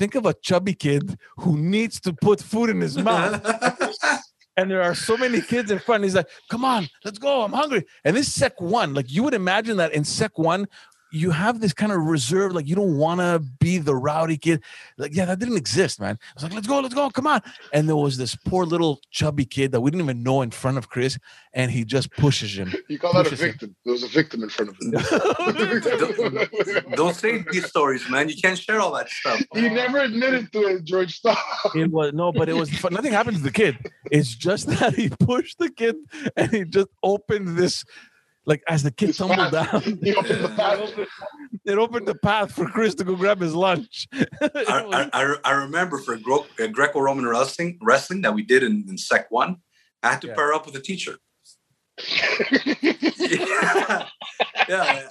think of a chubby kid who needs to put food in his mouth. and there are so many kids in front. He's like, "Come on, let's go! I'm hungry." And this sec one, like you would imagine that in sec one, you have this kind of reserve, like you don't want to be the rowdy kid. Like, yeah, that didn't exist, man. I was like, let's go, let's go, come on. And there was this poor little chubby kid that we didn't even know in front of Chris, and he just pushes him. You call that a victim? Him. There was a victim in front of him. don't, don't, say these stories, man. You can't share all that stuff. He never admitted to it, George. Stop. It was no, but it was nothing happened to the kid. It's just that he pushed the kid and he just opened this like as the kid tumbled down, opened it opened the path for Chris to go grab his lunch. I, I, I, remember for uh, Greco-Roman wrestling wrestling that we did in, in Sec One, I had to yeah. pair up with a teacher. yeah. yeah.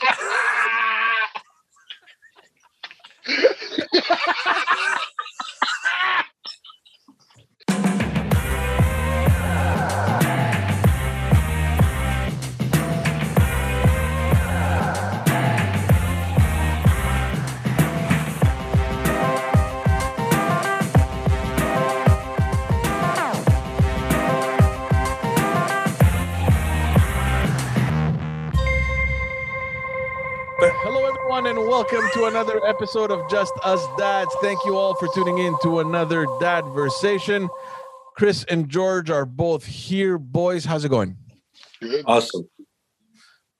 Everyone, and welcome to another episode of Just Us Dads. Thank you all for tuning in to another Dad Dadversation. Chris and George are both here. Boys, how's it going? Good. Awesome.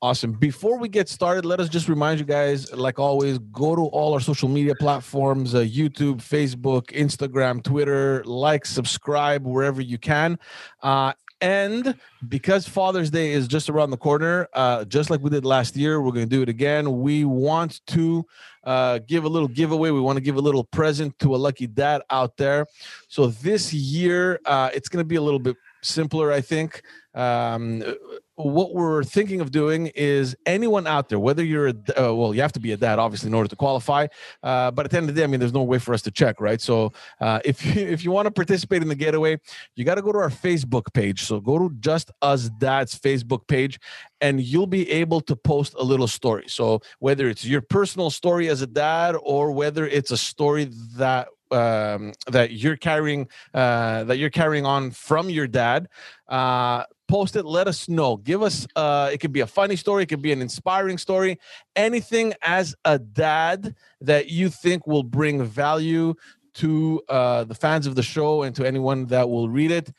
Awesome. Before we get started, let us just remind you guys, like always, go to all our social media platforms uh, YouTube, Facebook, Instagram, Twitter, like, subscribe wherever you can. Uh, and because Father's Day is just around the corner, uh, just like we did last year, we're going to do it again. We want to uh, give a little giveaway. We want to give a little present to a lucky dad out there. So this year, uh, it's going to be a little bit simpler, I think. Um, what we're thinking of doing is anyone out there, whether you're a, uh, well, you have to be a dad, obviously, in order to qualify. Uh, but at the end of the day, I mean, there's no way for us to check, right? So uh, if you, if you want to participate in the getaway, you got to go to our Facebook page. So go to Just Us Dad's Facebook page, and you'll be able to post a little story. So whether it's your personal story as a dad, or whether it's a story that um, that you're carrying uh, that you're carrying on from your dad. Uh, post it let us know give us uh it could be a funny story it could be an inspiring story anything as a dad that you think will bring value to uh the fans of the show and to anyone that will read it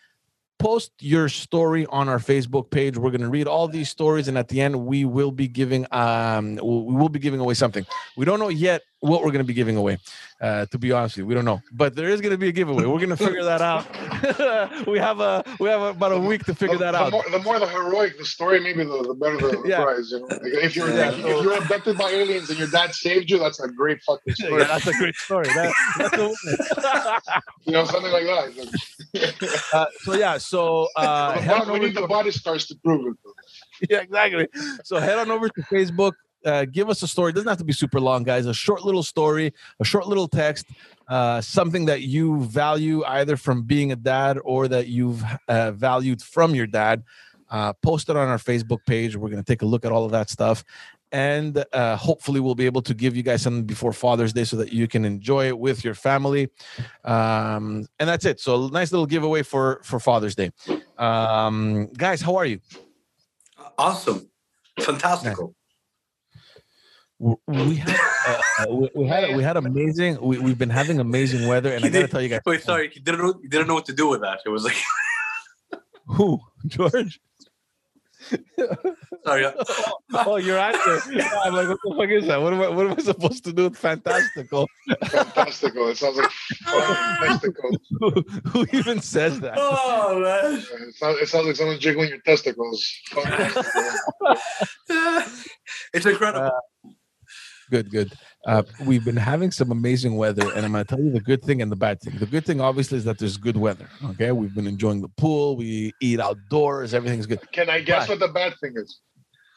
post your story on our Facebook page. We're going to read all these stories, and at the end, we will be giving um we will be giving away something. We don't know yet what we're going to be giving away. Uh, to be honest with you, we don't know, but there is going to be a giveaway. We're going to figure that out. we have a we have about a week to figure that the out. More, the more the heroic the story, maybe the, the better the, the yeah. prize. You know? like if you're yeah. if you're abducted by aliens and your dad saved you, that's a great fucking story. Yeah, that's a great story. That, that's a you know, something like that. Uh, so yeah, so uh, we need the body stars to prove it. Yeah, exactly. So head on over to Facebook uh, give us a story. It doesn't have to be super long, guys. A short little story, a short little text, uh, something that you value either from being a dad or that you've uh, valued from your dad. Uh, post it on our Facebook page. We're going to take a look at all of that stuff. And uh, hopefully, we'll be able to give you guys something before Father's Day so that you can enjoy it with your family. Um, and that's it. So, nice little giveaway for for Father's Day. Um, guys, how are you? Awesome, fantastical we had uh, uh, we, we, had we had amazing we, we've been having amazing weather and i gotta tell you guys wait sorry he didn't know, he didn't know what to do with that it was like who george Sorry. oh, you're actor. I'm like, what the fuck is that? What am I? What am I supposed to do with fantastical? fantastical. It sounds like fantastical. who, who, even says that? Oh man! It sounds, it sounds like someone's jiggling your testicles. it's incredible. Uh, good, good. Uh, we've been having some amazing weather, and I'm going to tell you the good thing and the bad thing. The good thing, obviously, is that there's good weather. Okay, we've been enjoying the pool. We eat outdoors. Everything's good. Can I guess but, what the bad thing is?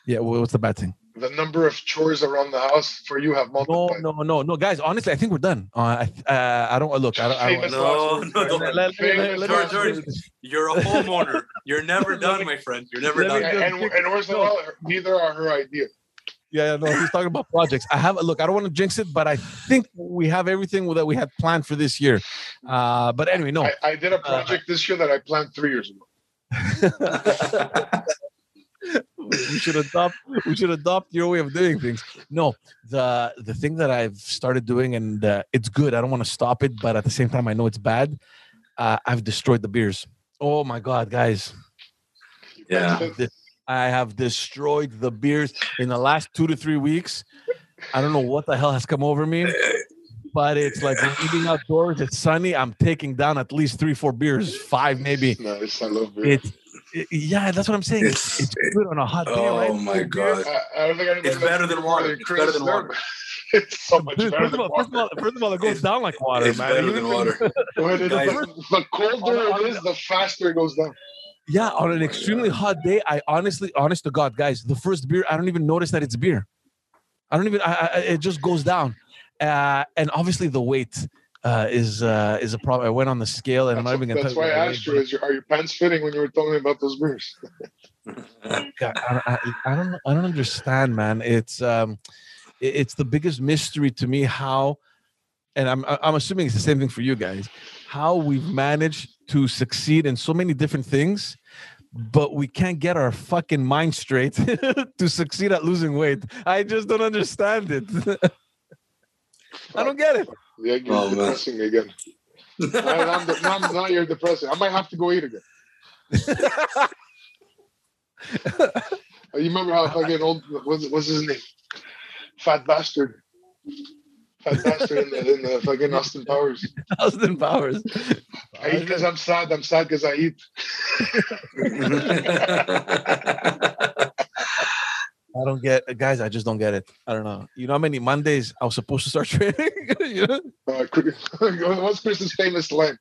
Yeah, what's the bad thing? The number of chores around the house for you have multiplied. No, no, no, no, guys. Honestly, I think we're done. Uh, I, uh, I don't look. I don't. I don't no, no, George, George, you're a homeowner. You're never done, my friend. You're never done. And, and, and worse than all, neither are her ideas. Yeah, no, he's talking about projects. I have look. I don't want to jinx it, but I think we have everything that we had planned for this year. Uh, but anyway, no. I, I did a project uh, this year that I planned three years ago. we should adopt we should adopt your way of doing things no the the thing that i've started doing and uh, it's good i don't want to stop it but at the same time i know it's bad uh, i've destroyed the beers oh my god guys yeah I have destroyed the beers in the last two to three weeks. I don't know what the hell has come over me, but it's like eating outdoors. It's sunny. I'm taking down at least three, four beers, five maybe. Nice. I love beer. It's it, yeah, that's what I'm saying. It's, it's, good on a hot day, oh right? Oh my god! I, I don't think it's better than water. It's better than water. it's so much better first, of all, first, of all, first of all, it goes it's, down like water, it's man. Better than water. the colder it is, the faster it goes down. Yeah, on an extremely hot day, I honestly, honest to God, guys, the first beer, I don't even notice that it's beer. I don't even. I, I, it just goes down, uh, and obviously the weight uh, is uh, is a problem. I went on the scale, and that's I'm not even gonna. That's why I asked you: is your, are your pants fitting when you were telling me about those beers? God, I, I, don't. I don't understand, man. It's um, it's the biggest mystery to me how, and I'm I'm assuming it's the same thing for you guys. How we've managed to succeed in so many different things, but we can't get our fucking mind straight to succeed at losing weight. I just don't understand it. I don't get it. Yeah, you're oh, depressing man. again. now, now, now you're depressing. I might have to go eat again. you remember how fucking old what's, what's his name? Fat bastard. Fat bastard in the, in the fucking Austin Powers. Austin Powers. I eat because I'm sad. I'm sad because I eat. I don't get guys. I just don't get it. I don't know. You know how many Mondays I was supposed to start training? you know? uh, what's Chris's famous line?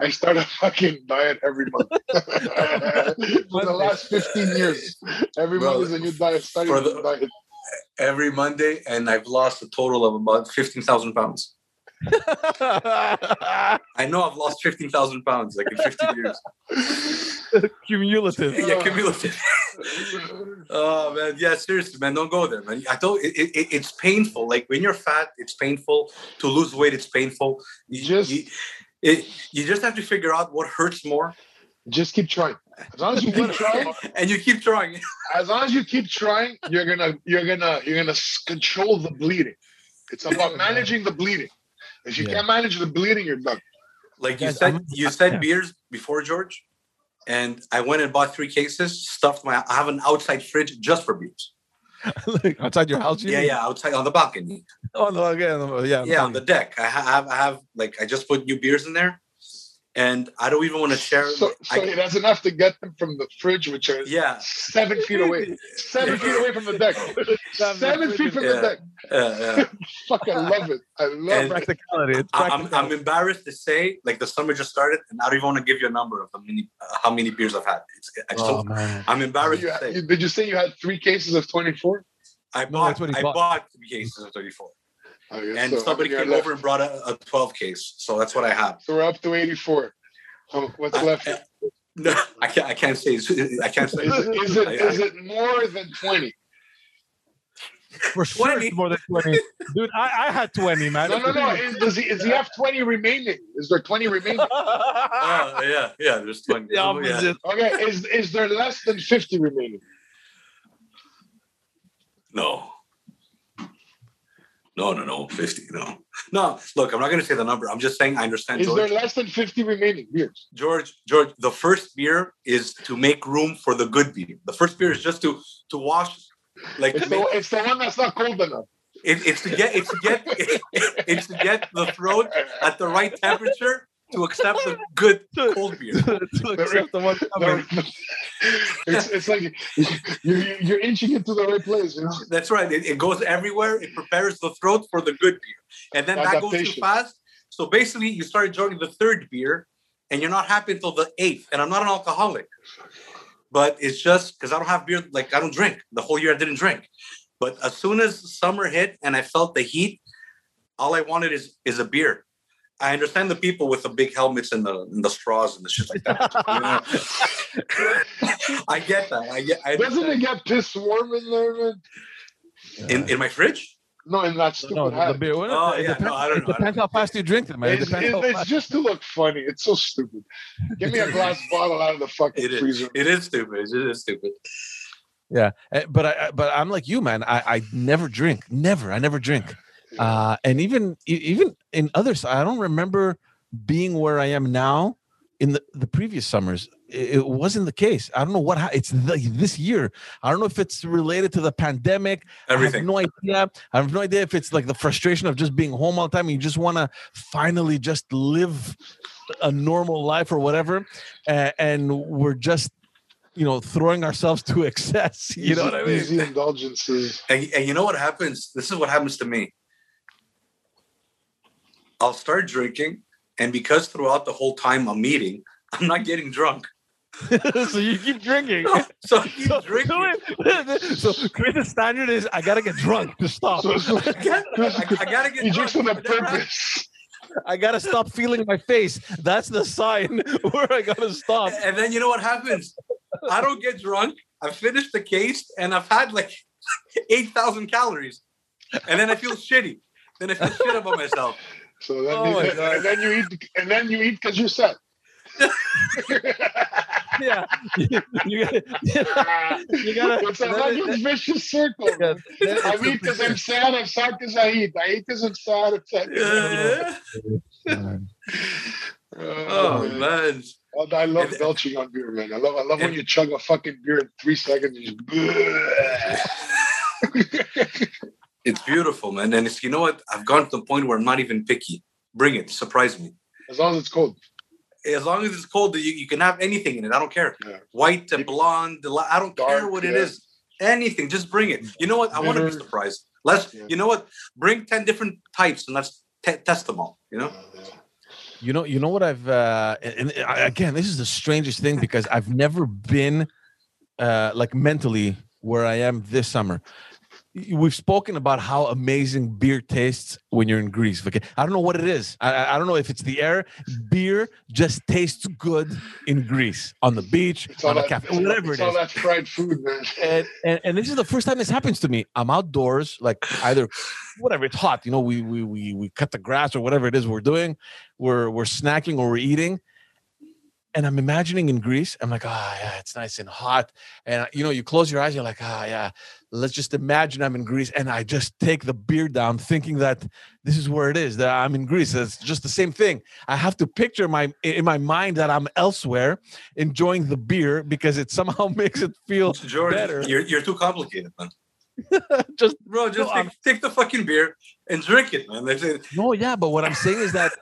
I start a fucking diet every month. For the last 15 years, every Bro, month is a new diet. Starting for the, diet. Every Monday, and I've lost a total of about 15,000 pounds. I know I've lost 15,000 pounds like in 15 years. cumulative. Yeah, cumulative. oh, man. Yeah, seriously, man. Don't go there, man. I don't, it, it, it's painful. Like when you're fat, it's painful. To lose weight, it's painful. You just, you, it, you just have to figure out what hurts more. Just keep trying. As long as you keep trying, and you keep trying. as long as you keep trying, you're gonna, you're gonna, you're gonna control the bleeding. It's about managing the bleeding. If you yeah. can't manage the bleeding, you're done. Like you said, you said beers before George, and I went and bought three cases. Stuffed my. I have an outside fridge just for beers. like outside your house? You yeah, mean? yeah, outside on the balcony. Oh no, again, yeah, yeah, on the deck. I have, I have, like, I just put new beers in there, and I don't even want to share. So, so I, that's enough to get them from the fridge, which are yeah seven feet away, seven feet away from the deck, seven feet from yeah. the deck. Yeah, yeah. Fuck, I love it. I love and practicality. It's I'm, I'm embarrassed to say, like the summer just started, and I don't even want to give you a number of how many uh, how many beers I've had. It's, I just oh, man. I'm embarrassed you, to say. Did you say you had three cases of 24? I bought. No, I bought. bought three cases of 34. Oh, and so. somebody came over and brought a, a 12 case, so that's what I have. So we're up to 84. Oh, what's left? no, I can't. I can't say. I can't say. Is, it, is, it, is it more than twenty? For sure, 20. more than twenty, dude. I, I had twenty, man. No, no, no. Is, does he? Is he have twenty remaining? Is there twenty remaining? uh, yeah, yeah. There's twenty. Yeah, yeah. Okay. Is is there less than fifty remaining? No. No, no, no, 50. No. No, look, I'm not going to say the number. I'm just saying I understand. Is George. there less than 50 remaining beers? George, George, the first beer is to make room for the good beer. The first beer is just to to wash like it's, the, it's the one that's not cold enough. It, it's to get it's to get it's to get the throat at the right temperature to accept the good cold beer. to accept the one coming. it's, it's like you're, you're inching into the right place. You know? That's right. It, it, goes everywhere. It prepares the throat for the good beer. And then that goes too fast. So basically, you start enjoying the third beer and you're not happy until the eighth. And I'm not an alcoholic, but it's just because I don't have beer, like I don't drink. The whole year I didn't drink. But as soon as summer hit and I felt the heat, all I wanted is is a beer. I understand the people with the big helmets and the and the straws and the shit like that. I get that. I get. I Doesn't it get piss warm in there, man? In in my fridge? No, in that stupid No, hat. the beer. Well, Oh, it yeah, depends, no, I don't it know. depends how fast you drink it, man. It It's, depends it- how it's fast- just to look funny. It's so stupid. Give me a glass bottle out of the fucking It is. freezer. It is stupid. It is stupid. Yeah, eh, but I I- but I'm like you, man. I I never drink, never. I never drink. Uh, and even even in others, I don't remember being where I am now. In the, the previous summers, it, it wasn't the case. I don't know what it's the, this year. I don't know if it's related to the pandemic. I have Everything. no idea. I have no idea if it's like the frustration of just being home all the time. And you just want to finally just live a normal life or whatever, uh, and we're just you know throwing ourselves to excess. You know what I mean? Easy indulgences. And, and you know what happens? This is what happens to me. I'll start drinking, and because throughout the whole time I'm eating, I'm not getting drunk. so you keep drinking. So I keep So, drinking. so Chris's standard is I gotta get drunk to stop. So, so I, I gotta get he drunk. drinks on a It never happens. purpose. I gotta stop feeling my face. That's the sign where I gotta stop. And then you know what happens? I don't get drunk. I finish the case, and I've had like eight thousand calories, and then I feel shitty. Then I feel shit about myself. So then, Oh you, my and then you eat, and then you eat because you're set. Yeah, you, you gotta. Ah. You gotta. it's a then fucking it- vicious circle. yeah, then I it's eat because I'm sad. I'm sad because I eat. I eat because I'm sad. I'm sad 'cause I Yeah. eat. Oh man. man. Oh, I love And- belching on beer, man. I love. I love when you chug a fucking beer in three seconds. You just. It's beautiful, man. And it's you know what? I've gone to the point where I'm not even picky. Bring it, surprise me. as long as it's cold. As long as it's cold, you, you can have anything in it. I don't care. Yeah. White, to blonde, I don't care what it yeah. is. Anything, just bring it. You know what? I want to be surprised. Let's. Yeah. You know what? Bring ten different types and let's te- test them all. You know. You know, you know what I've uh and and I- again, this is the strangest thing because I've never been uh like mentally where I am this summer. We've spoken about how amazing beer tastes when you're in Greece. Okay, I don't know what it is. I, I- don't know if it's the air. Beer just tastes good in Greece on the beach, It's on a cafe, it's whatever it's it all that fried food, man. And, and and this is the first time this happens to me. I'm outdoors, like either whatever it's hot, you know, we we we we cut the grass or whatever it is we're doing. We're we're snacking or we're eating. And I'm imagining in Greece, I'm like, ah, yeah, it's nice and hot. And you know, you close your eyes, you're like, ah, yeah. Let's just imagine I'm in Greece, and I just take the beer down, thinking that this is where it is. That I'm in Greece. It's just the same thing. I have to picture my in my mind that I'm elsewhere, enjoying the beer because it somehow makes it feel George, better. you're you're too complicated, man. just Bro, just No, take, take the fucking beer and drink it, man. That's it. No, yeah, but what I'm saying is that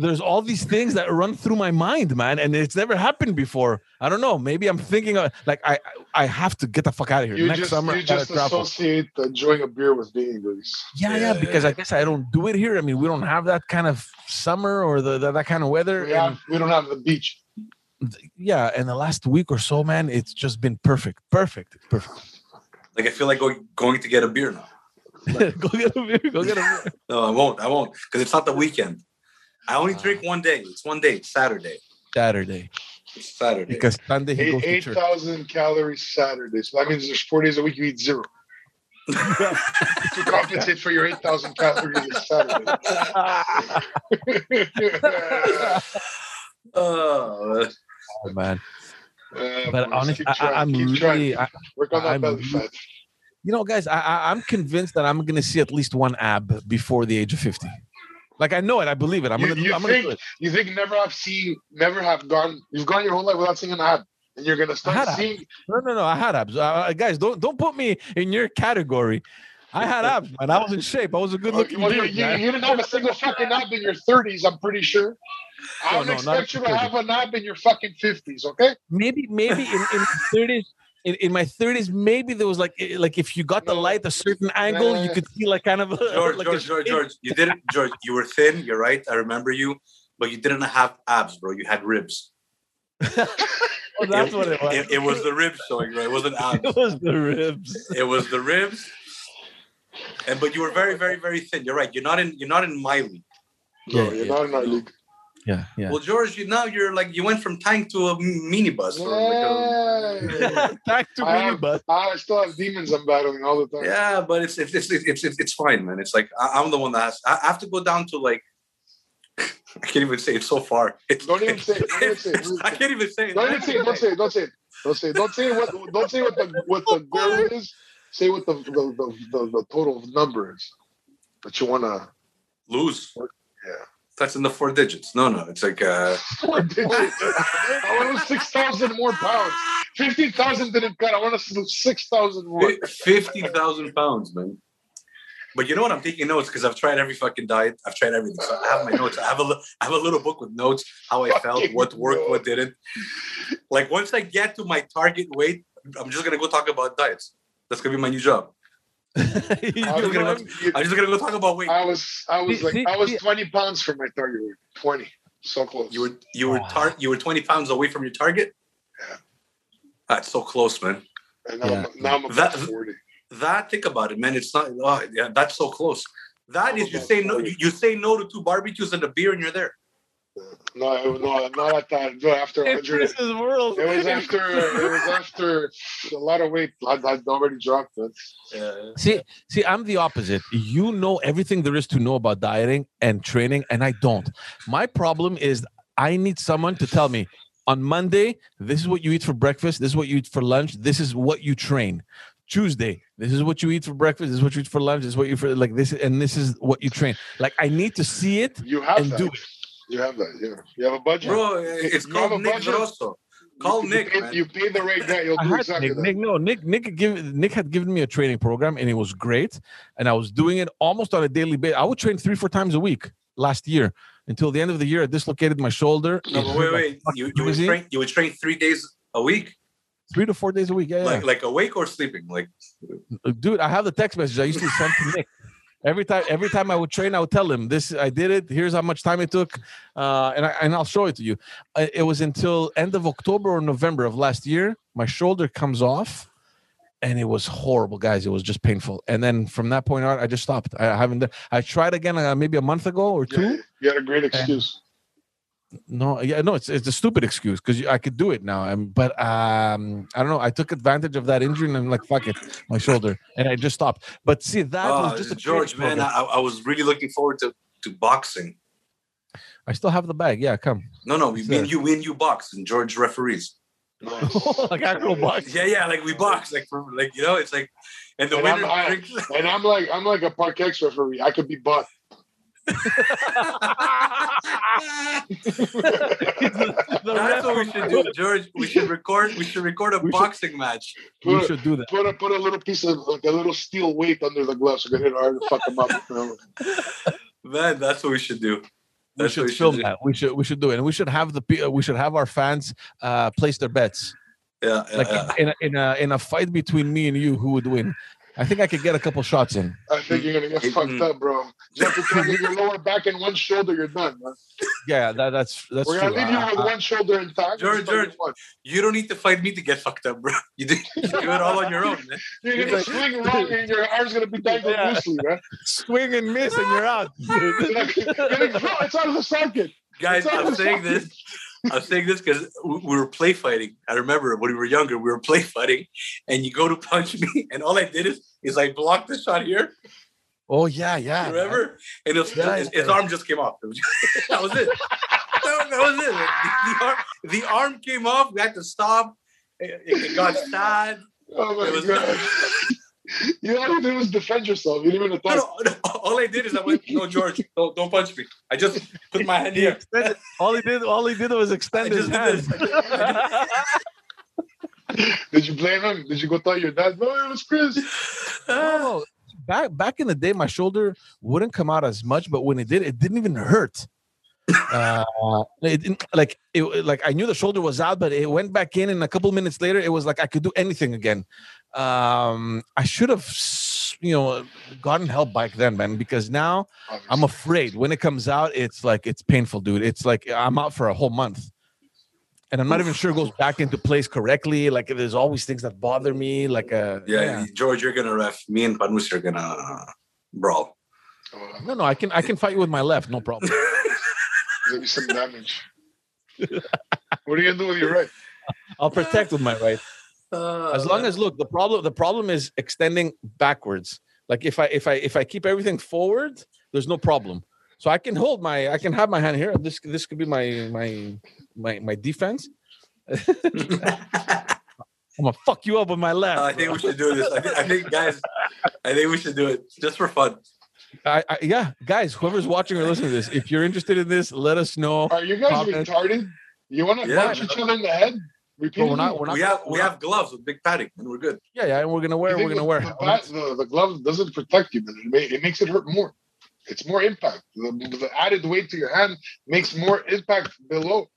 there's all these things that run through my mind, man, and it's never happened before. I don't know. Maybe I'm thinking of, like I I have to get the fuck out of here. You Next just, summer, you just travel. associate enjoying a beer with being in Greece. Yeah, yeah, Yeah, because. I guess I don't do it here. I mean, we don't have that kind of summer or the, the that kind of weather. We, and- we don't have the beach. yeah, and the last week or so, man, it's just been perfect, perfect, perfect. Like I feel like going going to get a beer now. go get a beer. Go get a beer. No, I won't. I won't because it's not the weekend. I only drink one day. It's one day. It's Saturday. Saturday It's Saturday. because Sunday he Eight goes to eight church. thousand calories Saturday. So that means there's four days a week you eat zero to compensate for your eight thousand calories this Saturday. oh, Oh, man, Uh, but honestly, I, trying, I'm keep trying. really. I, work on that I'm belly fat. you know, guys, I, I, I'm convinced that I'm going to see at least one ab before the age of 50. Like I know it, I believe it. I'm You- gonna, you I'm gonna do think- it. You think never have seen, never have gone, you've gone your whole life without seeing an ad, and you're gonna start abs. seeing. No, no, no. I had abs. Uh, Uh, guys, don't don't put me in your category. I had abs, man. I was in shape. I was a good looking you, you, dude. you, you didn't have a single fucking ab in your 30s, I'm pretty sure. I don't no, expect you to have an ab in your fucking 50s, okay? Maybe, maybe in, in 30s. In, in my 30s, maybe there was like eh, like if you got the light a certain angle, you could see like kind of a, George, like a George, George. George. You didn't, George. You were thin. You're right. I remember you, but you didn't have abs, bro. You had ribs. Oh, that's what it was. It, it was the ribs showing, right? It wasn't abs. It was the ribs. It was the ribs. And but you were very, very, very thin. You're right. You're not in. You're not in my league. No, Yeah, you're yeah. not in our league. Yeah, yeah. Well, George, you now you're like you went from tank to a minibus. Yeah. Like a... tank to I minibus. Have, I still have demons I'm battling all the time. Yeah, but it's it's it's it's, it's, it's fine, man. It's like I, am the one that has. I have to go down to like. I can't even say it's so far. It's, don't even say. Don't even say. I can't even say. Don't even say. Don't say. Don't say. Don't say. Don't say what. Don't say what the what the goal is. Say what the the, the, the, the total number is that you want to lose. Yeah. That's in the four digits. No, no, it's like uh four digits. I want six thousand more pounds. Fifty thousand didn't cut. I want to lose six thousand more. Fifty thousand pounds, man. But you know what? I'm taking notes because I've tried every fucking diet. I've tried everything. So I have my notes. I have a I have a little book with notes, how I felt, what worked, what didn't. Like once I get to my target weight, I'm just gonna go talk about diets. That's gonna be my new job. I'm, just gonna go, I'm just gonna go talk about weight. I was I was like I was 20 pounds from my target weight. 20. So close. You were you were tar- you were 20 pounds away from your target? Yeah. That's so close, man. And now, yeah. I'm, now I'm about that, 40. That think about it, man. It's not oh, yeah, that's so close. That I'm is you say 40. no you, you say no to two barbecues and a beer and you're there. No, no, not at that. No, after 100. It was after. it was after a lot of weight. I'd, I'd already dropped it. Yeah. See, see, I'm the opposite. You know everything there is to know about dieting and training, and I don't. My problem is I need someone to tell me on Monday, this is what you eat for breakfast. This is what you eat for lunch. This is what you train. Tuesday, this is what you eat for breakfast. This is what you eat for lunch. This is what you for like this, and this is what you train. Like I need to see it. You have and that. do it. You have that, yeah. You have a budget, bro. Eh, it's you called Nick Grosso. Call you, Nick. You pay, you pay the right guy. You'll do exactly Nick, that. Nick, no, Nick, Nick, give, Nick had given me a training program, and it was great. And I was doing it almost on a daily basis. I would train three, four times a week last year until the end of the year. I dislocated my shoulder. No, wait, wait. You, you would train. You would train three days a week. Three to four days a week. Yeah, like yeah. like awake or sleeping. Like, dude, I have the text message I used to send to Nick. Every time, every time I would train, I would tell him this. I did it. Here's how much time it took, uh, and I, and I'll show it to you. It was until end of October or November of last year. My shoulder comes off, and it was horrible, guys. It was just painful. And then from that point on, I just stopped. I haven't. I tried again uh, maybe a month ago or two. Yeah, you had a great excuse. No, yeah, no, it's it's a stupid excuse because I could do it now. Um, but um, I don't know. I took advantage of that injury and I'm like, fuck it, my shoulder, and I just stopped. But see, that oh, was just a George, man. I, I, was really looking forward to to boxing. I still have the bag. Yeah, come. No, no, we mean you win you box and George referees. like actual box. Yeah, yeah, like we box, like for like you know, it's like, and the and winner. I'm, drinks... I, and I'm like, I'm like a Park Ex referee. I could be bought. That's what we should do, George. We should record. We should record a we boxing should, match. Put we a, should do that. Put a put a little piece of like a little steel weight under the gloves. We're gonna hit hard and fuck them up. Man, that's what we should do. That's we should film should that. We should we should do it, and we should have the we should have our fans uh, place their bets. Yeah, yeah like yeah. in a, in a in a fight between me and you, who would win? I think I could get a couple shots in. I think you're gonna get mm-hmm. fucked up, bro. You have to turn your lower back and one shoulder, you're done, man. Yeah, that, that's that's We're true. gonna leave you with uh, one shoulder intact. George, George, you don't need to fight me to get fucked up, bro. You do, you do it all on your own, man. You're gonna swing wrong and your arm's gonna be dangling yeah. loosely, man. Swing and miss and you're out. it's out of the socket. Guys, I'm saying this. I'm saying this because we were play fighting. I remember when we were younger, we were play fighting, and you go to punch me, and all I did is is I blocked the shot here. Oh yeah, yeah. Remember? Man. And it was, yeah, his, his, arm just came off. that was it. that, that, was it. The, the, arm, the, arm, came off. We had to stop. It, it got sad. Oh my was, god. You all you did was defend yourself. You didn't even attack. No, no, all I did is I went, no, George, don't, don't punch me. I just put my hand here. all he did, all he did was extend his hand. did you blame him? Did you go tell your dad? No, it was Chris. No, back back in the day, my shoulder wouldn't come out as much, but when it did, it didn't even hurt. uh, it didn't, like it like I knew the shoulder was out, but it went back in, and a couple minutes later, it was like I could do anything again. Um, I should have, you know, gotten help back then, man, because now I'm afraid when it comes out, it's like it's painful, dude. It's like I'm out for a whole month. And I'm not even sure it goes back into place correctly. Like there's always things that bother me. Like uh yeah, yeah. George, you're gonna ref. Me and Panus are gonna brawl. No, no, I can I can fight you with my left, no problem. Maybe some damage. what are you gonna do with your right? I'll protect with my right. Uh, as long as look, the problem the problem is extending backwards. Like if I if I if I keep everything forward, there's no problem. So I can hold my I can have my hand here. This this could be my my my my defense. I'm gonna fuck you up with my left. Uh, I think we should do this. I think, I think, guys, I think we should do it just for fun. I, I, yeah, guys, whoever's watching or listening to this, if you're interested in this, let us know. Are you guys Comment. retarded? You want to yeah, punch each other in the head? Repeatedly? We're not, we're not, we have we have gloves with big padding, and we're good. Yeah, yeah, and we're gonna wear. We're gonna wear. The, the, the glove doesn't protect you, but it, may, it makes it hurt more. It's more impact. The, the, added weight to your hand makes more impact below.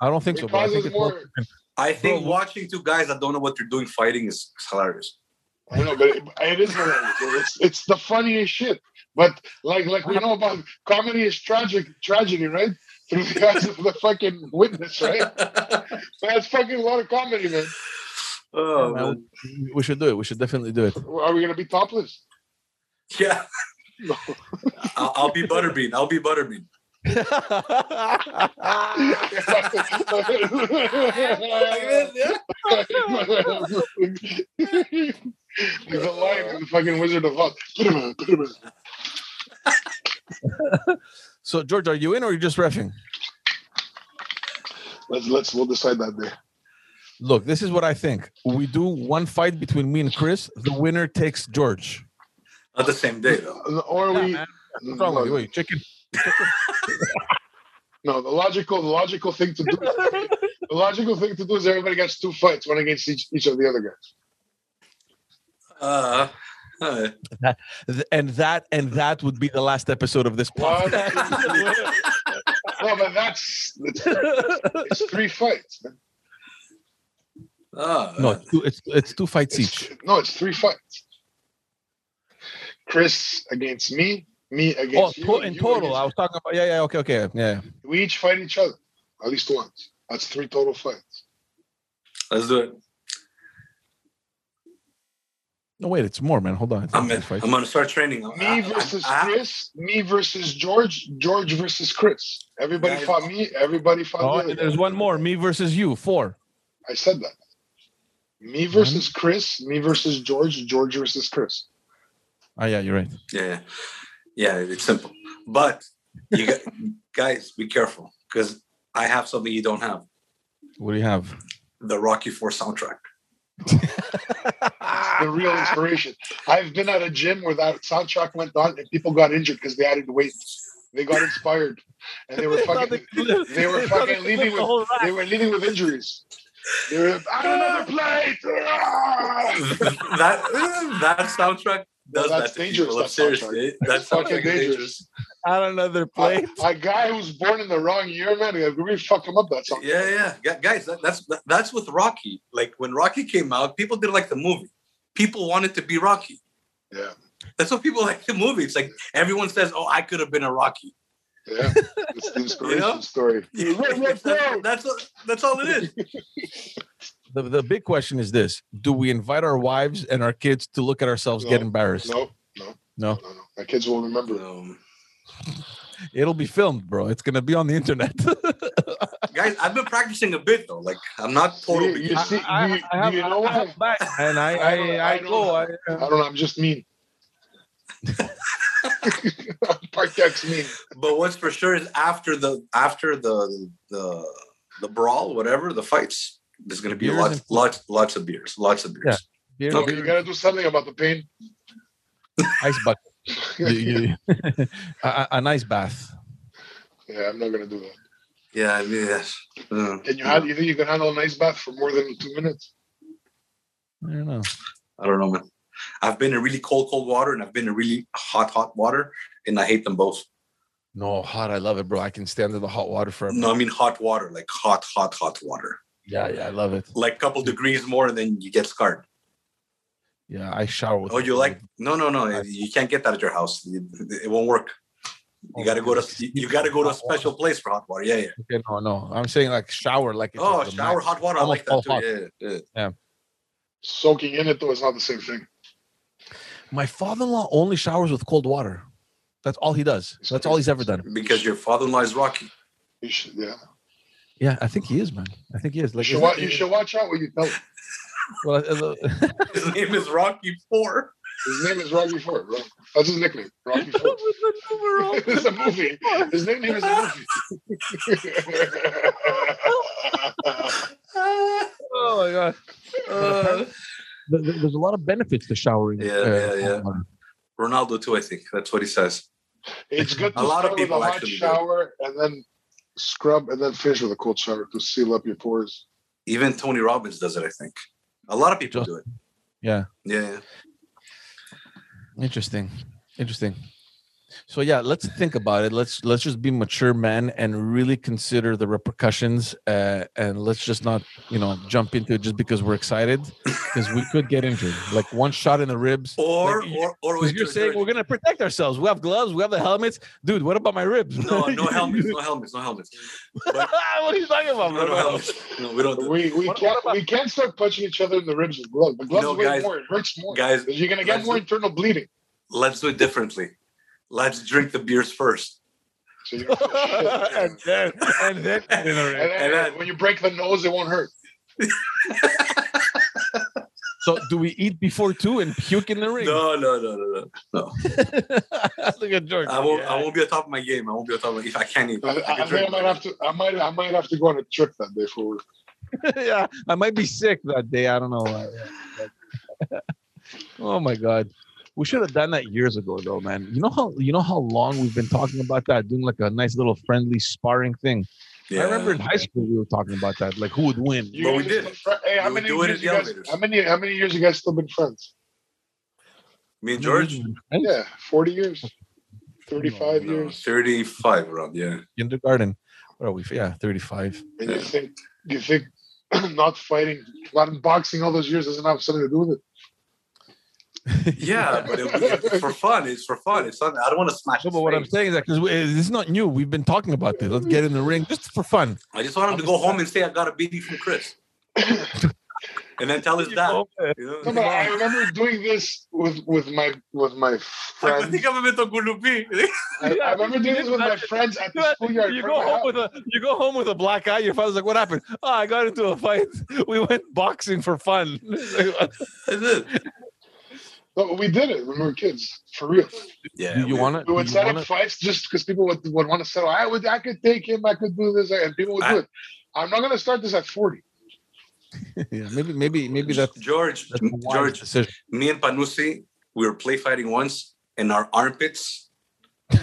I don't think it so. But I think more. I think Bro, watching two guys that don't know what they're doing fighting is hilarious. I know, but it, it is hilarious. It's it's the funniest shit. But like like we know about comedy is tragic tragedy, right? Through the eyes of the fucking witness, right? That's fucking a lot of comedy, man. Oh, yeah, man. we should do it. We should definitely do it. Are we gonna be topless? Yeah. No. I'll, I'll be Butterbean. I'll be Butterbean. like. He's a lion the fucking Wizard of Oz. Put him in, put him in. So, George, are you in or are you just refing? Let's let's we'll decide that day. Look, this is what I think. We do one fight between me and Chris. The winner takes George. Not the same day, though. Or we. What's wrong with you? Wait, chicken. no, the logical, the logical thing to do. the logical thing to do is everybody gets two fights, one against each, each of the other guys. Uh, that, and that and that would be the last episode of this podcast. no, but that's it's, it's three fights. Man. Uh, no, it's two, it's, it's two fights it's, each. No, it's three fights. Chris against me, me against oh, you. in total, I was talking about. Yeah, yeah, okay, okay, yeah. We each fight each other at least once. That's three total fights. Let's do it. No, wait, it's more, man. Hold on. I'm, in, I'm gonna start training. Me versus I, I, Chris. me versus George. George versus Chris. Everybody yeah, fought me. Everybody fought. Oh, the there's one more. Me versus you. Four. I said that. Me versus mm-hmm. Chris. Me versus George. George versus Chris. Oh yeah, you're right. Yeah. Yeah, it's simple. But you got, guys, be careful because I have something you don't have. What do you have? The Rocky Four soundtrack. the real inspiration. I've been at a gym where that soundtrack went on and people got injured because they added weight. They got inspired and they were fucking. They were fucking leaving with. They were leaving with injuries. They were. I another plate. that that soundtrack does that's that dangerous. That's seriously, that's fucking dangerous. dangerous. On another plate. A, a, guy who's born in the wrong year, man, we really fuck him up. That song. Yeah, yeah, guys. That, that's that, that's with Rocky. Like when Rocky came out, people didn't like the movie. People wanted to be Rocky. Yeah. That's what people like the movie. It's like everyone says, "Oh, I could have been a Rocky." Yeah, it's the inspiration you know? story. that's, that's, that's all it is. the, the big question is this do we invite our wives and our kids to look at ourselves no, get embarrassed no no no no no my kids won't remember um, it'll be filmed bro it's gonna be on the internet guys i've been practicing a bit though like i'm not totally you, you see, I, you, I, have, you know I have back, and i i i, I, go I, I, don't know i'm just mean Park Ex mean but what's for sure is after the after the the the brawl whatever the fights there's going to be beers lots, lots, lots of beers, lots of beers. Yeah. okay, you got to do something about the pain. Ice bucket. a, a, nice bath. Yeah, I'm not going to do that. Yeah, I mean, yes. Mm. Can you, have, you think you can handle a nice bath for more than two minutes? I don't know. I don't know, man. I've been in really cold, cold water, and I've been in really hot, hot water, and I hate them both. No, hot. I love it, bro. I can stand in the hot water forever. No, I mean hot water, like hot, hot, hot water. Yeah, yeah, I love it. Like a couple degrees more, and then you get scarred. Yeah, I shower with. Oh, you like? No, no, no. You can't get that at your house. It won't work. You oh, gotta go to you gotta go to a special place for hot water. Yeah, yeah. Okay, no, no. I'm saying like shower, like oh, shower max. hot water. I like that too. Yeah, yeah, yeah. Soaking in it though is not the same thing. My father-in-law only showers with cold water. That's all he does. That's all he's ever done. Because your father-in-law is Rocky. You should, yeah. Yeah, I think he is, man. I think he is. Like, you should, watch, you should watch out what you tell him. well, his name is Rocky Four. His name is Rocky Ford. bro. That's his nickname, Rocky Four. it's a movie. His nickname is a movie. oh my god. Uh, there's a lot of benefits to showering. Yeah, uh, yeah, yeah. Ronaldo too. I think that's what he says. It's good a lot of people with a hot shower do. and then scrub and then finish with a cold shower to seal up your pores. Even Tony Robbins does it. I think a lot of people Just, do it. Yeah. Yeah. Interesting. Interesting. So yeah, let's think about it. Let's let's just be mature men and really consider the repercussions, uh, and let's just not you know jump into it just because we're excited, because we could get injured. Like one shot in the ribs, or like, or or you're saying we're gonna protect ourselves. We have gloves, we have the helmets, dude. What about my ribs? No, no helmets, no helmets, no helmets. But, what are you talking about? No, no helmets. No, we don't. Do we we what, can't what we can't start punching each other in the ribs with gloves. The gloves no, guys, more. It hurts more. Guys, you're gonna get more internal bleeding. Let's do it differently let's drink the beers first. and then, and then, and then, and then when you break the nose, it won't hurt. so, do we eat before two and puke in the ring? No, no, no, no, no. no. Look at George. I won't. Yeah. I won't be on top of my game. I won't be on top of my, if I can't eat. I, I, I, I might have to. I might. I might have to go on a trip that day for. yeah, I might be sick that day. I don't know. oh my god. We should have done that years ago, though, man. You know how you know how long we've been talking about that, doing like a nice little friendly sparring thing. Yeah. I remember in high school we were talking about that, like who would win. You but we did. Hey, how many years you guys? How many? How many years you guys still been friends? Me and George. Yeah, forty years. 35 no, years 35 around yeah kindergarten what are we yeah 35 and you think you think not fighting not boxing all those years doesn't have something to do with it yeah, but it, it's for fun. It's for fun. It's something I don't want to smash. No, but what face. I'm saying is that because this is not new. We've been talking about this. Let's get in the ring just for fun. I just want him to go home and say I got a beating from Chris. and then tell his dad. You know? no, but I remember doing this with with my with my friends. I think I'm a I, I remember doing this with my friends at the schoolyard. You go home with a you go home with a black eye. Your father's like, "What happened? Oh, I got into a fight. We went boxing for fun." That's it. But we did it when we were kids, for real. Yeah, you, you want it? We would set up it? fights just because people would, would want to settle. I would, I could take him. I could do this, and people would I, do it. I'm not going to start this at 40. yeah, maybe, maybe, maybe that's George. That's George, decision. me and Panusi, we were play fighting once, and our armpits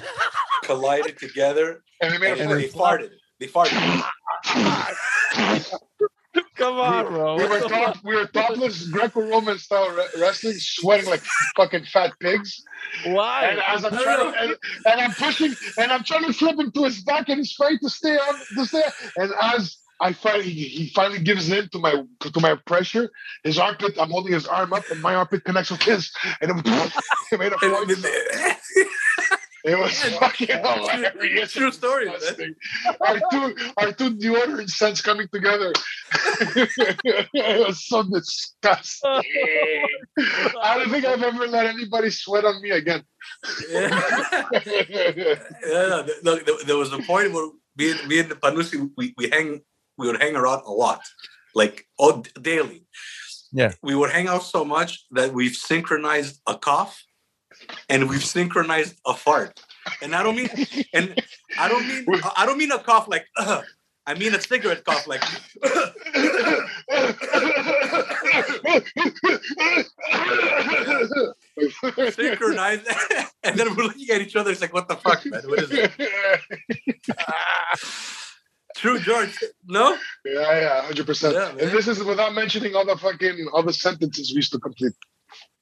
collided together, and, they, made and they farted. They farted. Come on, bro. We were, top, we were topless Greco-Roman style wrestling, sweating like fucking fat pigs. Why? And as I'm trying to, and, and, I'm pushing, and I'm trying to flip him to his back, and he's trying to stay on, to stay. And as I finally, he finally gives in to my to my pressure. His armpit, I'm holding his arm up, and my armpit connects with his, and it, it made a it was fucking hilarious. True story. our two our two deodorant scents coming together. it was so disgusting. I don't think I've ever let anybody sweat on me again. yeah, yeah look, there was a point where me and, me and Panusi, we, we hang we would hang around a lot, like all daily. Yeah. We would hang out so much that we've synchronized a cough and we've synchronized a fart. And I don't mean and I don't mean I don't mean a cough like uh, I mean a cigarette cough like synchronized and then we're looking at each other it's like what the fuck man what is it True, George. No. Yeah, yeah, hundred percent. And this is without mentioning all the fucking all the sentences we used to complete.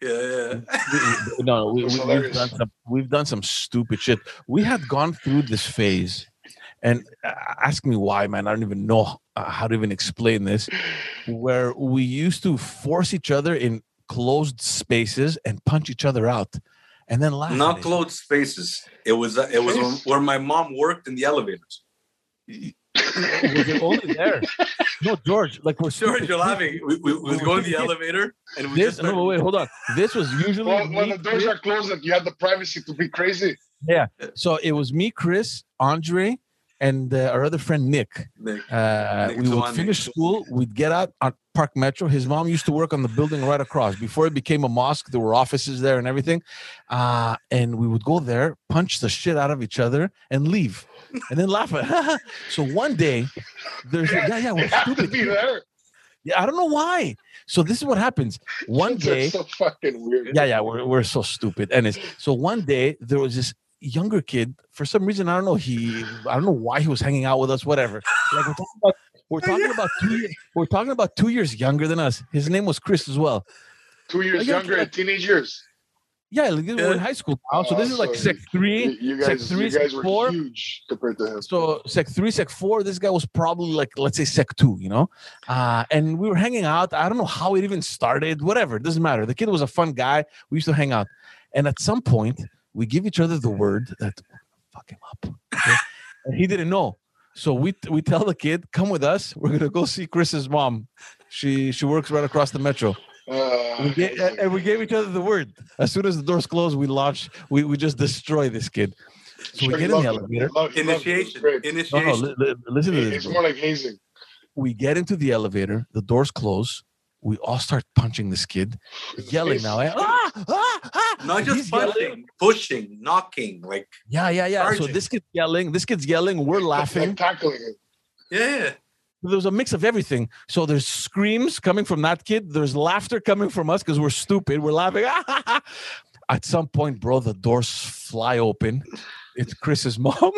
Yeah, yeah. no, we, we, have done some, we've done some stupid shit. We had gone through this phase, and uh, ask me why, man. I don't even know uh, how to even explain this. Where we used to force each other in closed spaces and punch each other out, and then laugh. Not closed spaces. It was uh, it was where my mom worked in the elevators was it only there? No, George. Like we're George, you're laughing. We, we, we go in the elevator and we this, just started... no, wait, hold on. This was usually well, when the doors Chris. are closed, you have the privacy to be crazy. Yeah. So it was me, Chris, Andre, and uh, our other friend Nick. Nick. Uh, Nick we would finish school. We'd get out on Park Metro. His mom used to work on the building right across. Before it became a mosque, there were offices there and everything. Uh, and we would go there, punch the shit out of each other, and leave, and then laugh at. so one day, there's yeah yeah we're stupid. Yeah, I don't know why. So this is what happens. One day, so fucking weird. Yeah, yeah, we're, we're so stupid. And it's so one day there was this younger kid for some reason i don't know he i don't know why he was hanging out with us whatever like we're talking about we're talking about two we're talking about two years younger than us his name was chris as well two years younger in teenage years yeah, like, we're in high school now, so this is like sec three, you guys, sec three, you guys sec four. huge compared to him. So sec three, sec four, this guy was probably like let's say sec two, you know, uh, and we were hanging out. I don't know how it even started. Whatever, it doesn't matter. The kid was a fun guy. We used to hang out, and at some point, we give each other the word that fuck him up. Okay? and he didn't know. So we we tell the kid, come with us. We're gonna go see Chris's mom. She she works right across the metro. Uh, we gave, and we gave each other the word. As soon as the doors close, we launch. We, we just destroy this kid. So we get in the elevator. Initiation. Initiation. No, no, li- li- listen to this. It's more like hazing. We get into the elevator. The doors close we all start punching this kid, yelling now. Eh? Ah, ah, ah. Not just punching, yelling. pushing, knocking, like yeah, yeah, yeah. Charging. So this kid's yelling, this kid's yelling, we're laughing, like tackling him. Yeah. There was a mix of everything. So there's screams coming from that kid. There's laughter coming from us because we're stupid. We're laughing. At some point, bro, the doors fly open. It's Chris's mom.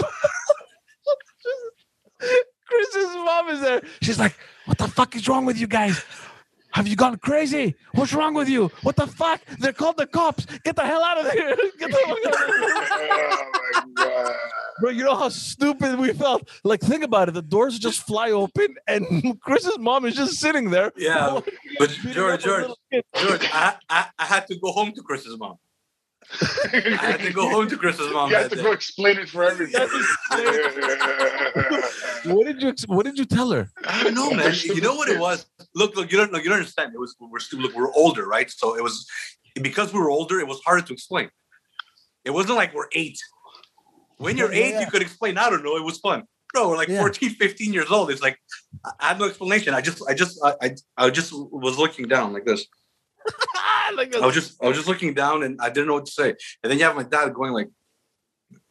Chris's mom is there. She's like, "What the fuck is wrong with you guys? Have you gone crazy? What's wrong with you? What the fuck? They're called the cops. Get the hell out of here. Get the fuck out of oh my God. Bro, you know how stupid we felt? Like, think about it. The doors just fly open and Chris's mom is just sitting there. Yeah. but George, George, George, I, I, I had to go home to Chris's mom. I had to go home to Chris's mom. You had to day. go explain it for everything. what did you What did you tell her? I don't know, man. You know what it was? Look, look. You don't know. You don't understand. It was we're still look. We're older, right? So it was because we were older. It was harder to explain. It wasn't like we're eight. When you're eight, yeah. you could explain. I don't know. It was fun. No, we're like yeah. 14, 15 years old. It's like I had no explanation. I just, I just, I, I, I just was looking down like this. like I was just I was just looking down and I didn't know what to say. And then you have my dad going like,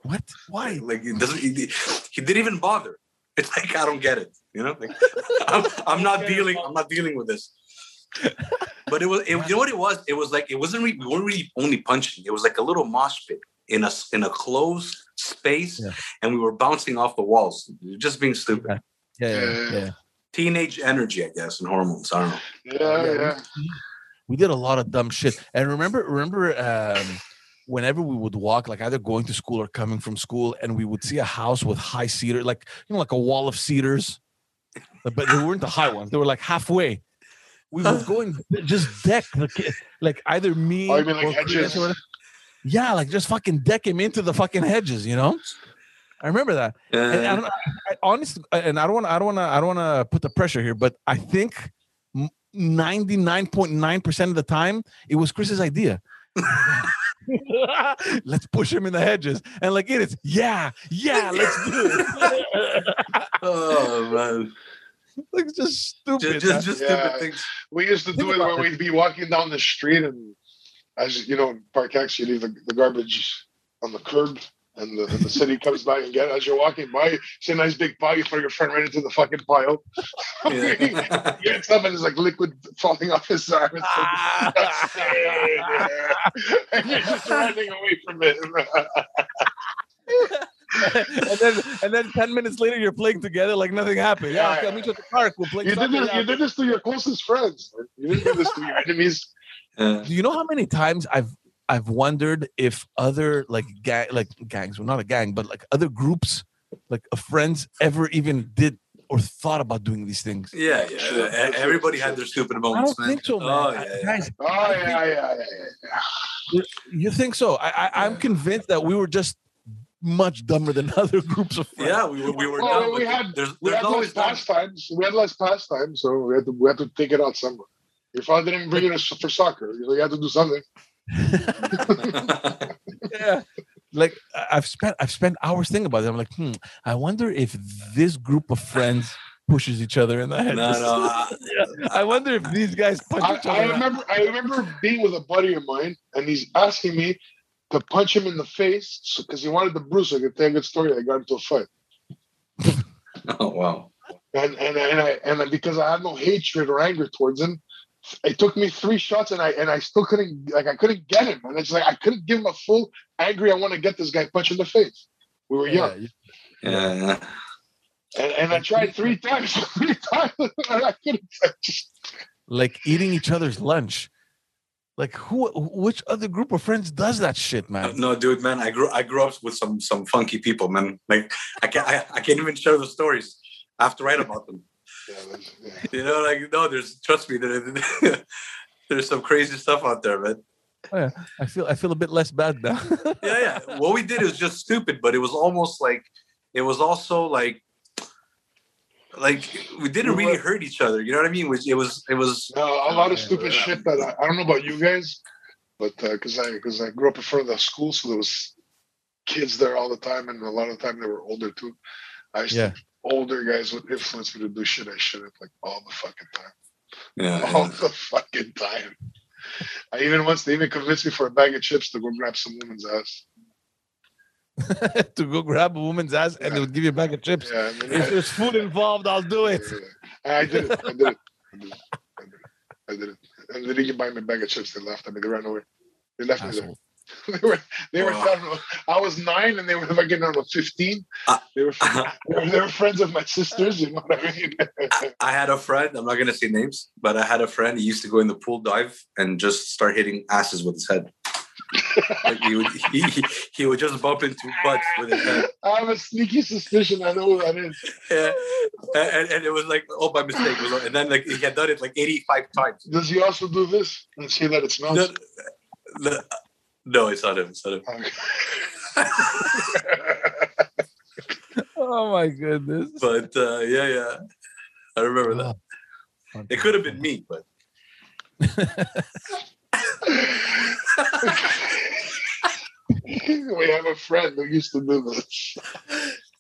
"What? Why?" Like he doesn't. He, he didn't even bother. It's like I don't get it. You know, like, I'm, I'm not dealing. I'm not dealing with this. But it was. It, you know what it was? It was like it wasn't. Really, we weren't really only punching. It was like a little mosh pit in a in a closed space, yeah. and we were bouncing off the walls, just being stupid. Yeah, yeah, yeah. yeah. Teenage energy, I guess, and hormones. I don't know. Yeah, yeah we did a lot of dumb shit. And remember, remember, um, whenever we would walk, like either going to school or coming from school, and we would see a house with high cedar, like you know, like a wall of cedars, but they weren't the high ones; they were like halfway. We would go and just deck the kid, like either me oh, like or hedges? Or yeah, like just fucking deck him into the fucking hedges, you know. I remember that. Uh, and I don't, I, honestly, and I don't want, I don't want to, I don't want to put the pressure here, but I think 99.9% of the time, it was Chris's idea. let's push him in the hedges. And like it is, yeah, yeah, let's do it. oh man. Like just stupid. Just, just, just yeah. stupid things. We used to do it when we'd be walking down the street and as you know, in Park Ex, you leave the, the garbage on the curb and the, and the city comes by and get as you're walking by, see a nice big pile, you throw your friend right into the fucking pile. Yeah. he gets up and like liquid falling off his arm. Ah. and you're just running away from it. and then and then 10 minutes later you're playing together like nothing happened. Yeah, I'll meet you at the park. We'll play. You did this, you did this to your closest friends. You didn't do this to your enemies. Uh, do you know how many times I've I've wondered if other like gang like gangs, well not a gang, but like other groups like of friends ever even did or thought about doing these things. Yeah, yeah. Sure. Everybody had their stupid moments. I don't man. think so, man. Oh, yeah, yeah. Guys, oh, yeah, yeah, yeah, yeah. You think so? I, I, am convinced that we were just much dumber than other groups of friends. Yeah, we were. We were. Well, dumb, we had. There's, we there's had less pastimes. We had less pastimes, so we had to. We had to take it out somewhere. Your father didn't bring you for soccer. You had to do something. Yeah. like I've spent I've spent hours thinking about it. I'm like, hmm, I wonder if this group of friends pushes each other in the head. No, no. yeah. I wonder if these guys punch I, each other. I remember I remember being with a buddy of mine, and he's asking me to punch him in the face because so, he wanted the bruise. So I could tell a good story. I got into a fight. oh wow! And and and I and because I have no hatred or anger towards him, it took me three shots and I and I still couldn't like I couldn't get him. And it's like I couldn't give him a full angry. I want to get this guy punch in the face. We were young. Yeah. And, and I tried three times. Three times. I couldn't. just... Like eating each other's lunch. Like who? Which other group of friends does that shit, man? No, dude, man. I grew I grew up with some some funky people, man. Like I can't I, I can't even share the stories. I have to write about them. Yeah, yeah. You know, like no, there's trust me, there, there's some crazy stuff out there, man. Oh, yeah, I feel I feel a bit less bad now. yeah, yeah. What we did was just stupid, but it was almost like it was also like like we didn't really hurt each other. You know what I mean? It was it was, it was a lot of stupid shit that I, I, don't know about you guys, but because uh, I because I grew up in front of the school, so there was kids there all the time, and a lot of the time they were older too. I used yeah. to, older guys would influence me to do shit I shouldn't like all the fucking time. Yeah, all yeah. the fucking time. I even once they even convinced me for a bag of chips to go grab some woman's ass. to go grab a woman's ass and they would give you a bag of chips. Yeah, if there's food involved, I'll do it. Yeah, I did it. I did it. I did it. I did it. I did it. And they didn't buy me a bag of chips. They left. I mean, they ran away. They left Asshole. me there. they were they were. I was nine and they were fucking on fifteen. Uh, they, were, they were they were friends of my sisters. You know what I mean? I, I had a friend. I'm not gonna say names, but I had a friend. He used to go in the pool dive and just start hitting asses with his head like he would he, he would just bump into butts with his head. I have a sneaky suspicion. I know who that is. Yeah, and, and it was like oh by mistake. and then like he had done it like eighty five times. Does he also do this and see that it smells? No, no, no it's not him. It's not him. oh my goodness! But uh, yeah, yeah, I remember that. Oh, it could have been me, but. we have a friend who used to do this.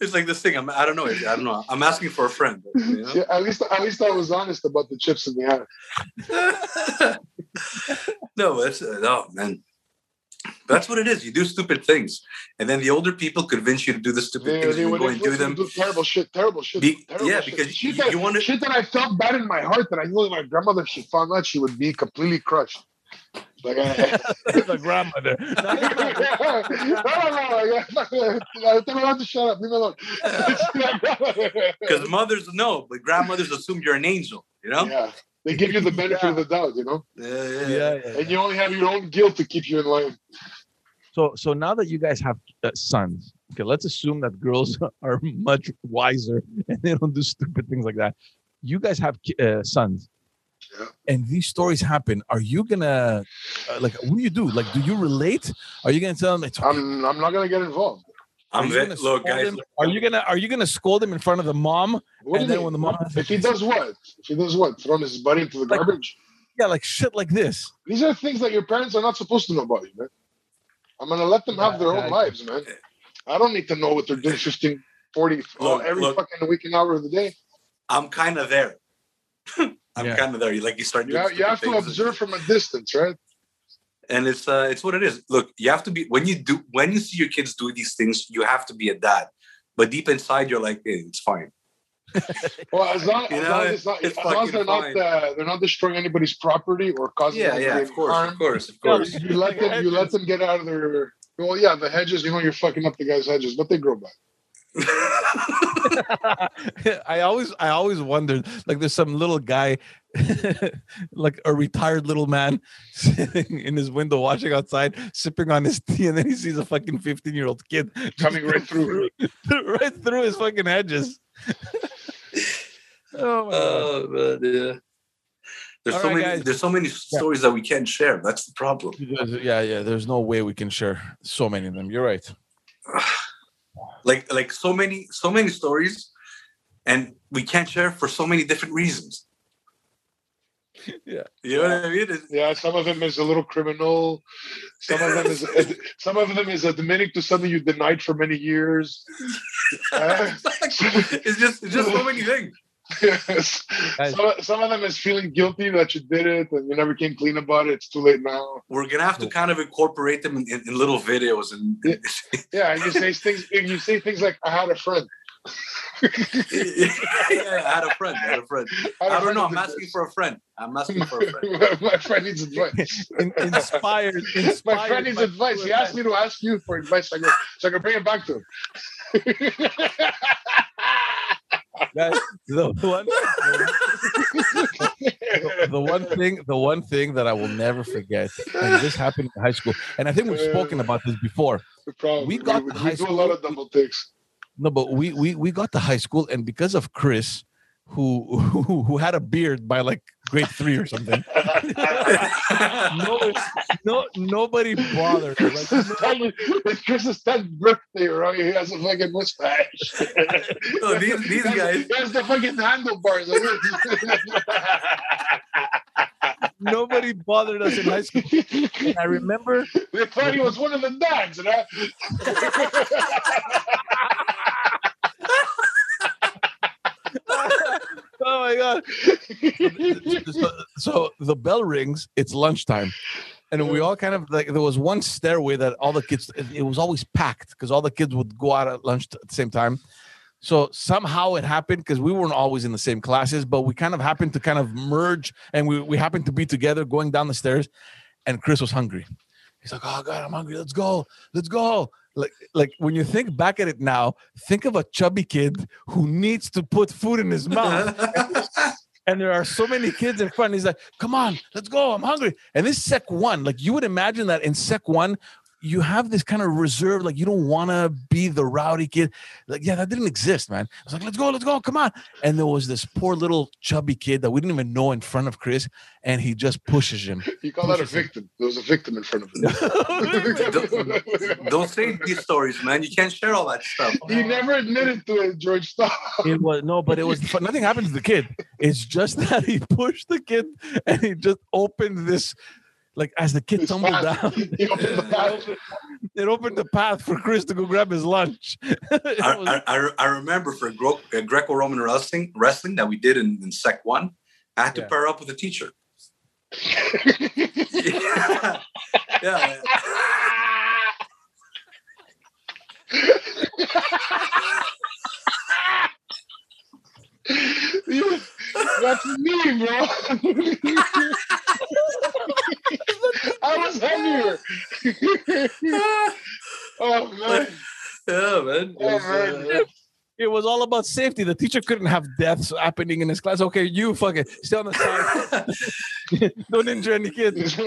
It's like this thing. I'm. I don't know. I don't know. I'm asking for a friend. You know? yeah, at least, at least I was honest about the chips in the ass. no, it's uh, oh man. That's what it is. You do stupid things, and then the older people convince you to do the stupid they, things. They you go and do them. Do terrible shit. Terrible shit. Be, terrible yeah, shit. because shit you, that, you want to shit that I felt bad in my heart that I knew my grandmother. She found out she would be completely crushed. Like I, the grandmother. no, no, no. Tell me not to shut up. Leave me alone. Because mothers know, but grandmothers assume you're an angel. You know. Yeah. They give you the benefit yeah. of the doubt, you know. Yeah yeah, yeah, yeah, yeah. And you only have your own guilt to keep you in line. So, so now that you guys have uh, sons, okay, let's assume that girls are much wiser and they don't do stupid things like that. You guys have uh, sons yeah. and these stories happen, are you gonna uh, like what do you do? Like, do you relate? Are you gonna tell them? It's okay. I'm I'm not gonna get involved. I'm gonna look, guys. Him? Are you gonna are you gonna scold him in front of the mom? What and then when the mom if he does what? If he does what? Throw his buddy into the like, garbage? Yeah, like shit like this. These are things that your parents are not supposed to know about you, man. I'm gonna let them yeah, have their own lives, man. I don't need to know what they're doing 15, 40, uh, look, every look, fucking week and hour of the day. I'm kind of there. I'm yeah. kind of there. You like you start. You, you have to observe and, from a distance, right? And it's uh, it's what it is. Look, you have to be when you do when you see your kids do these things, you have to be a dad. But deep inside, you're like, hey, it's fine. well, as long, as, know, long as, not, as, long as they're fine. not uh, they're not destroying anybody's property or causing yeah, yeah, of course, harm, of course, of course. You let them you let them get out of their well, yeah, the hedges. You know, you're fucking up the guy's hedges, but they grow back. I always I always wondered like there's some little guy like a retired little man sitting in his window watching outside sipping on his tea and then he sees a fucking 15 year old kid coming right through right through his fucking hedges oh, my oh man, yeah. There's All so right, many guys. there's so many stories yeah. that we can't share. That's the problem. Yeah yeah there's no way we can share so many of them. You're right like like so many so many stories and we can't share for so many different reasons yeah. You know what I mean? It's, yeah, some of them is a little criminal. Some of them is some of them is a Dominic to something you denied for many years. Uh, it's just it's just so many things. Yes. Some, some of them is feeling guilty that you did it and you never came clean about it. It's too late now. We're gonna have to kind of incorporate them in, in, in little videos and yeah. yeah, and you say things you say things like I had a friend. yeah, I had a friend. I had a friend. I, I don't know. I'm asking for a friend. I'm asking for a friend. my friend needs advice. In, inspired, inspired. My friend needs advice. He asked me to ask you for advice, so I, go, so I can bring it back to him. That, the, one, the, the, one thing, the one thing that I will never forget, and this happened in high school, and I think we've spoken about this before. We got we, we high do school, a lot of double takes. No, but we we we got to high school, and because of Chris, who who, who had a beard by like grade three or something. no, no, nobody bothered. Like, no, it's Chris's 10th birthday, right? He has a fucking mustache. oh, these, these guys. He has the fucking handlebars. nobody bothered us in high school. And I remember they thought he was one of the dads, and I oh my god! So, so, the bell rings. It's lunchtime, and we all kind of like there was one stairway that all the kids. It, was always packed because all the kids would go out at lunch at the same time. So somehow it happened because we weren't always in the same classes, but we kind of happened to kind of merge, and we we happened to be together going down the stairs. And Chris was hungry. He's like, "Oh God, I'm hungry. Let's go. Let's go." Like like when you think back at it now, think of a chubby kid who needs to put food in his mouth. and there are so many kids in front. He's like, "Come on, let's go. I'm hungry." And this sec one, like you would imagine that in sec one, you have this kind of reserve, like you don't want to be the rowdy kid. Like, yeah, that didn't exist, man. I was like, let's go, let's go, come on. And there was this poor little chubby kid that we didn't even know in front of Chris, and he just pushes him. You call that a victim? Him. There was a victim in front of him. don't, don't, say these stories, man. You can't share all that stuff. He never admitted to it, George. Stop. It was no, but it was nothing happened to the kid. It's just that he pushed the kid and he just opened this like as the kid tumbled down, it opened the path for Chris to go grab his lunch. I, I, I, remember for uh, Greco-Roman wrestling, wrestling that we did in, in Sec One, I had to yeah. pair up with a teacher. yeah. yeah. That's me, bro. I was heavier. oh man. Yeah, man. Oh, man. Uh, it was all about safety. The teacher couldn't have deaths happening in his class. Okay, you fucking stay on the side. Don't injure any kids.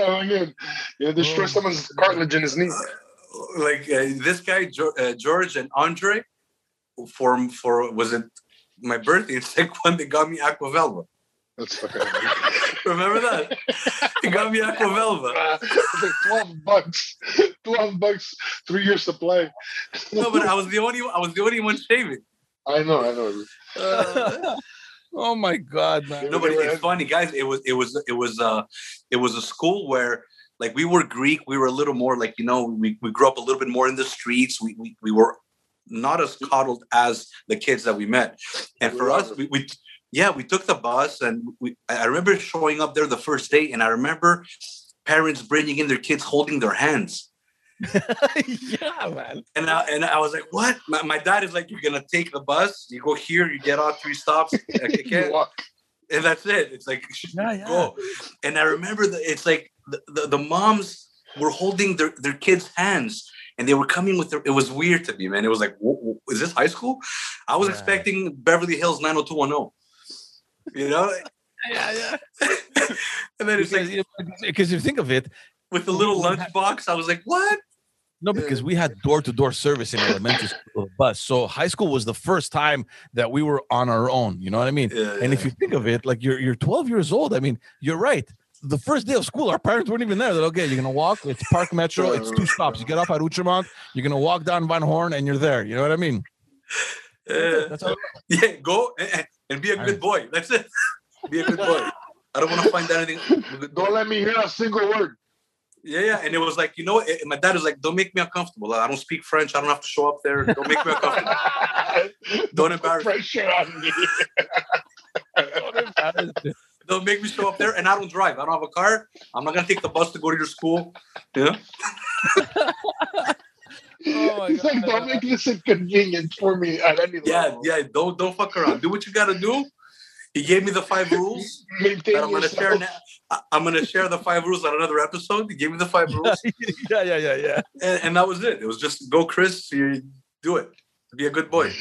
Yeah, destroy oh. someone's cartilage in his knee. Like uh, this guy, uh, George and Andre, for for was it my birthday? It's like when they got me Aqua Velva. That's fucking. Remember that? He got me Aqua Velva. Uh, like twelve bucks. Twelve bucks, three year supply. no, but I was the only. I was the only one shaving. I know. I know. Uh, oh my god, man! No, but it's funny, guys. It was. It was. It was. Uh, it was a school where. Like we were Greek, we were a little more like you know we, we grew up a little bit more in the streets. We we, we were not as coddled as the kids that we met, and for us, we, we yeah, we took the bus and we, I remember showing up there the first day and I remember parents bringing in their kids holding their hands. yeah, man. And I, and I was like, what? My, my, dad is like, you're going to take the bus, you go here, you get off three stops, and that's it. It's like, yeah, yeah. go. And I remember that it's like the, the, the moms were holding their, their kids' hands and they were coming with their, it was weird to me, man. It was like, is this high school? I was yeah. expecting Beverly Hills 90210 you know? yeah, yeah. and then it's because, like, because if you think of it, with the little lunchbox, I was like, what? No, because we had door to door service in elementary school bus. So high school was the first time that we were on our own. You know what I mean? Yeah, and yeah. if you think of it, like you're you're 12 years old. I mean, you're right. The first day of school, our parents weren't even there. They're okay. You're gonna walk. It's Park Metro. It's two oh, stops. You get off at Outremont. You're gonna walk down Van Horne, and you're there. You know what I mean? Uh, That's all. Yeah, go eh, eh, and be a good boy. That's it. Be a good boy. I don't want to find anything. don't let me hear a single word. Yeah, yeah. And it was like, you know, it, my dad was like, don't make me uncomfortable. I don't speak French. I don't have to show up there. Don't make me uncomfortable. don't embarrass pressure on me. don't embarrass me. Don't make me show up there. And I don't drive. I don't have a car. I'm not going to take the bus to go to your school. Yeah. Oh He's God. like, don't make this inconvenient for me at any yeah, level. Yeah, yeah. Don't don't fuck around. Do what you gotta do. He gave me the five rules that I'm gonna share now. I'm gonna share the five rules on another episode. He gave me the five rules. yeah, yeah, yeah, yeah. And, and that was it. It was just go, Chris. You do it. Be a good boy.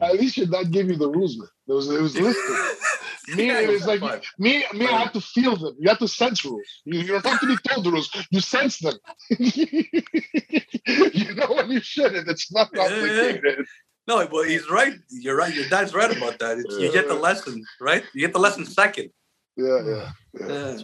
At least your dad gave you the rules, man. It was it was listed. me, yeah, it was like fun. me. Me, I have to feel them. You have to sense rules. You, you don't have to be told the rules. You sense them. you know when you shouldn't. It's not complicated. Yeah, yeah. No, but he's right. You're right. Your dad's right about that. It's, you get the lesson, right? You get the lesson second. Yeah, yeah, yeah.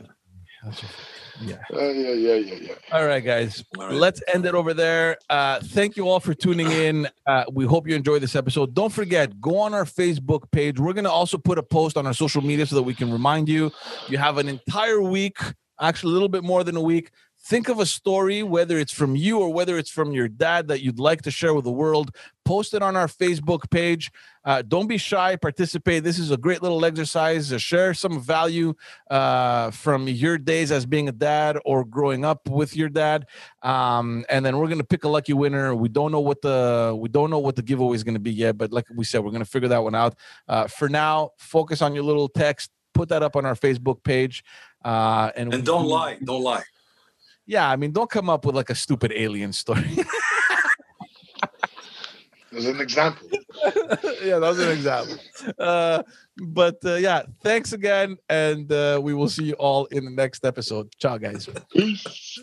Yeah. Uh, yeah, yeah, yeah, yeah. All right, guys. All right. Let's end it over there. Uh, thank you all for tuning in. Uh, we hope you enjoyed this episode. Don't forget, go on our Facebook page. We're going to also put a post on our social media so that we can remind you. You have an entire week, actually, a little bit more than a week think of a story, whether it's from you or whether it's from your dad, that you'd like to share with the world. Post it on our Facebook page. Uh, don't be shy, participate. This is a great little exercise. to share some value uh, from your days as being a dad or growing up with your dad. Um, and then we're gonna pick a lucky winner. We don't know what the we don't know what the giveaway is gonna be yet, but like we said, we're gonna figure that one out. Uh, for now, focus on your little text. Put that up on our Facebook page. Uh, and and don't lie. Don't lie. Yeah, I mean, don't come up with like a stupid alien story. As an example. yeah, that was an example. Uh, but uh, yeah, thanks again, and uh, we will see you all in the next episode. Ciao, guys. Peace.